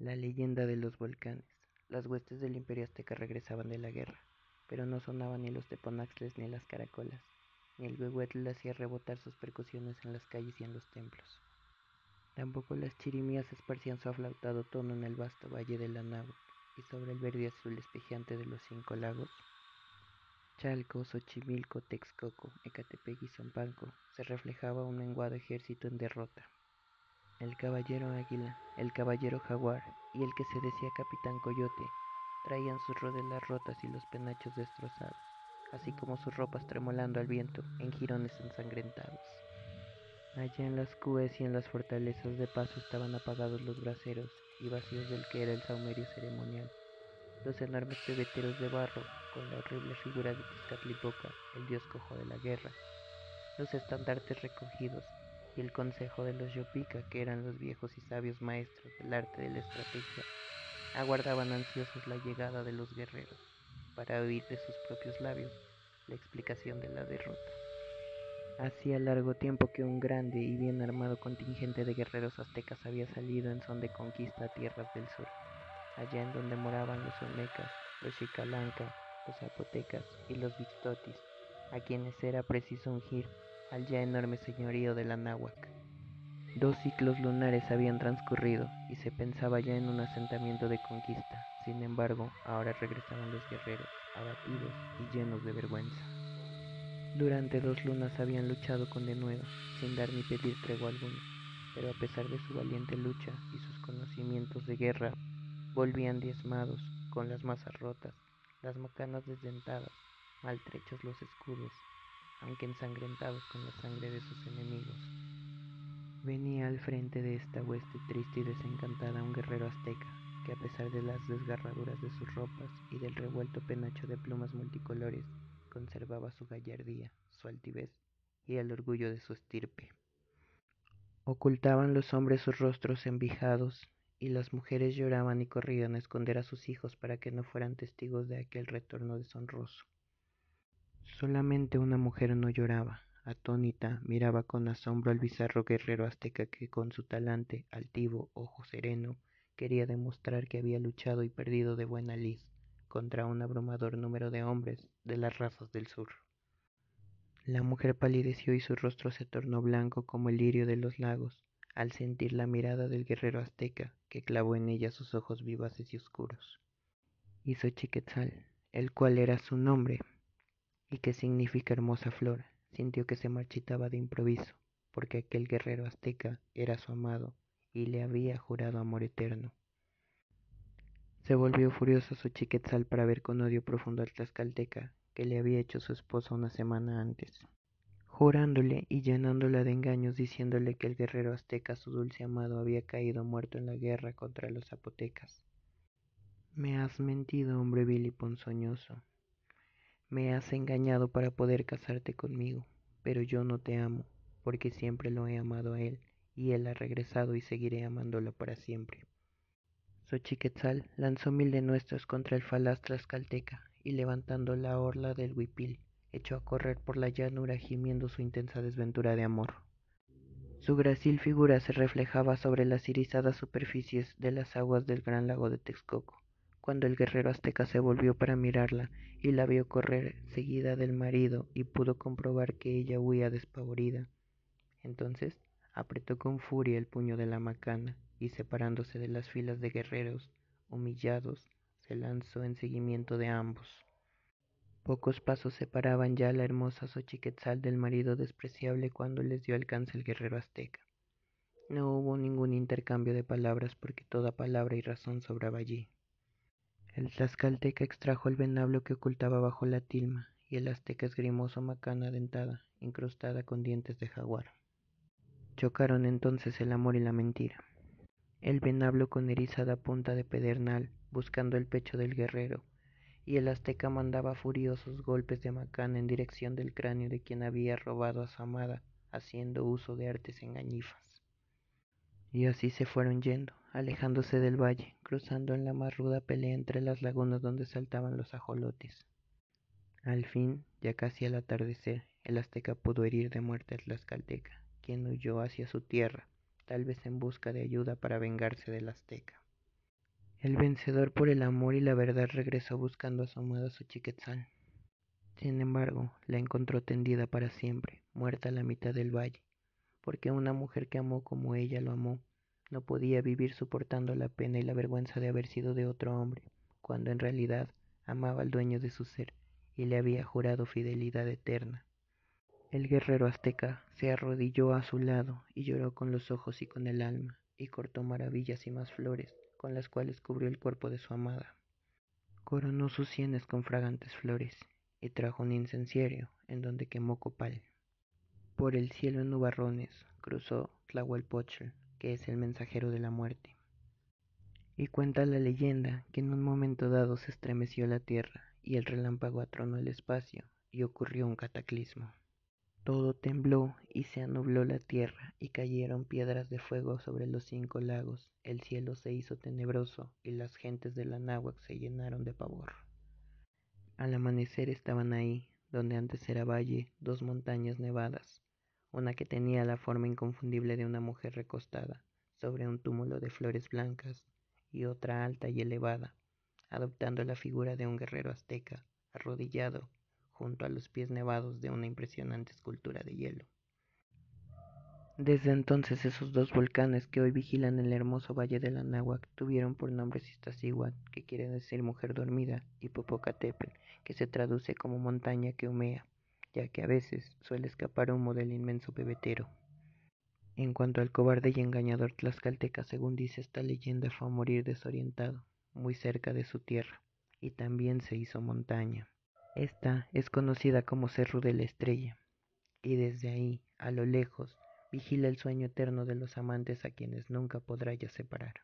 La leyenda de los volcanes. Las huestes del imperio azteca regresaban de la guerra, pero no sonaban ni los teponaxles ni las caracolas, ni el huehuetl hacía rebotar sus percusiones en las calles y en los templos. Tampoco las chirimías esparcían su aflautado tono en el vasto valle de la Náhuac y sobre el verde azul espejeante de los cinco lagos. Chalco, Xochimilco, Texcoco, Ecatepec y Zompanco se reflejaba un menguado ejército en derrota el caballero águila, el caballero jaguar y el que se decía capitán coyote traían sus rodelas rotas y los penachos destrozados, así como sus ropas tremolando al viento en jirones ensangrentados. Allá en las cues y en las fortalezas de paso estaban apagados los braseros y vacíos del que era el saumerio ceremonial. Los enormes pebeteros de barro, con la horrible figura de Tezcatlipoca, el dios cojo de la guerra. Los estandartes recogidos, el consejo de los Yopica, que eran los viejos y sabios maestros del arte de la estrategia, aguardaban ansiosos la llegada de los guerreros para oír de sus propios labios la explicación de la derrota. Hacía largo tiempo que un grande y bien armado contingente de guerreros aztecas había salido en son de conquista a tierras del sur, allá en donde moraban los olmecas, los chicalanca, los zapotecas y los vixtotis, a quienes era preciso ungir al ya enorme señorío de la náhuac. Dos ciclos lunares habían transcurrido y se pensaba ya en un asentamiento de conquista. Sin embargo, ahora regresaban los guerreros, abatidos y llenos de vergüenza. Durante dos lunas habían luchado con denuedo, sin dar ni pedir tregua alguna, pero a pesar de su valiente lucha y sus conocimientos de guerra, volvían diezmados, con las masas rotas, las macanas desdentadas, maltrechos los escudos, aunque ensangrentados con la sangre de sus enemigos. Venía al frente de esta hueste triste y desencantada un guerrero azteca, que a pesar de las desgarraduras de sus ropas y del revuelto penacho de plumas multicolores, conservaba su gallardía, su altivez y el orgullo de su estirpe. Ocultaban los hombres sus rostros envijados, y las mujeres lloraban y corrían a esconder a sus hijos para que no fueran testigos de aquel retorno deshonroso. Solamente una mujer no lloraba, atónita, miraba con asombro al bizarro guerrero azteca que con su talante, altivo, ojo sereno, quería demostrar que había luchado y perdido de buena lid contra un abrumador número de hombres de las razas del sur. La mujer palideció y su rostro se tornó blanco como el lirio de los lagos, al sentir la mirada del guerrero azteca, que clavó en ella sus ojos vivaces y oscuros. Hizo Chiquetzal, el cual era su nombre, y que significa hermosa flor, sintió que se marchitaba de improviso, porque aquel guerrero azteca era su amado y le había jurado amor eterno. Se volvió furioso su chiquetzal para ver con odio profundo al tlaxcalteca que le había hecho su esposa una semana antes, jurándole y llenándola de engaños diciéndole que el guerrero azteca, su dulce amado, había caído muerto en la guerra contra los zapotecas. Me has mentido, hombre vil y ponzoñoso, me has engañado para poder casarte conmigo, pero yo no te amo, porque siempre lo he amado a él, y él ha regresado y seguiré amándolo para siempre. Xochiquetzal lanzó mil de nuestros contra el falaz tlaxcalteca, y levantando la orla del huipil, echó a correr por la llanura gimiendo su intensa desventura de amor. Su grácil figura se reflejaba sobre las irisadas superficies de las aguas del gran lago de Texcoco, cuando el guerrero azteca se volvió para mirarla y la vio correr seguida del marido y pudo comprobar que ella huía despavorida. Entonces apretó con furia el puño de la macana y separándose de las filas de guerreros humillados, se lanzó en seguimiento de ambos. Pocos pasos separaban ya la hermosa Xochiquetzal del marido despreciable cuando les dio alcance el guerrero azteca. No hubo ningún intercambio de palabras porque toda palabra y razón sobraba allí. El tlaxcalteca extrajo el venablo que ocultaba bajo la tilma, y el azteca esgrimoso macana dentada, incrustada con dientes de jaguar. Chocaron entonces el amor y la mentira. El venablo con erizada punta de pedernal, buscando el pecho del guerrero, y el azteca mandaba furiosos golpes de macana en dirección del cráneo de quien había robado a su haciendo uso de artes engañifas. Y así se fueron yendo, alejándose del valle, cruzando en la más ruda pelea entre las lagunas donde saltaban los ajolotes. Al fin, ya casi al atardecer, el azteca pudo herir de muerte a Tlaxcalteca, quien huyó hacia su tierra, tal vez en busca de ayuda para vengarse del azteca. El vencedor por el amor y la verdad regresó buscando a su amada Xochiquetzal. Sin embargo, la encontró tendida para siempre, muerta a la mitad del valle, porque una mujer que amó como ella lo amó, no podía vivir soportando la pena y la vergüenza de haber sido de otro hombre, cuando en realidad amaba al dueño de su ser y le había jurado fidelidad eterna. El guerrero azteca se arrodilló a su lado y lloró con los ojos y con el alma, y cortó maravillas y más flores, con las cuales cubrió el cuerpo de su amada. Coronó sus sienes con fragantes flores, y trajo un incenciario, en donde quemó copal. Por el cielo en nubarrones cruzó Tlahuelpochtl, que es el mensajero de la muerte. Y cuenta la leyenda que en un momento dado se estremeció la tierra, y el relámpago atronó el espacio, y ocurrió un cataclismo. Todo tembló y se anubló la tierra y cayeron piedras de fuego sobre los cinco lagos. El cielo se hizo tenebroso y las gentes de la náhuac se llenaron de pavor. Al amanecer estaban ahí, donde antes era valle, dos montañas nevadas, una que tenía la forma inconfundible de una mujer recostada sobre un túmulo de flores blancas y otra alta y elevada, adoptando la figura de un guerrero azteca, arrodillado junto a los pies nevados de una impresionante escultura de hielo. Desde entonces esos dos volcanes que hoy vigilan el hermoso valle de la Náhuac tuvieron por nombres Iztaccíhuatl, que quiere decir mujer dormida, y Popocatépetl, que se traduce como montaña que humea, ya que a veces suele escapar humo del inmenso pebetero. En cuanto al cobarde y engañador Tlaxcalteca, según dice esta leyenda, fue a morir desorientado, muy cerca de su tierra, y también se hizo montaña. Esta es conocida como Cerro de la Estrella, y desde ahí, a lo lejos, vigila el sueño eterno de los amantes a quienes nunca podrá ya separar.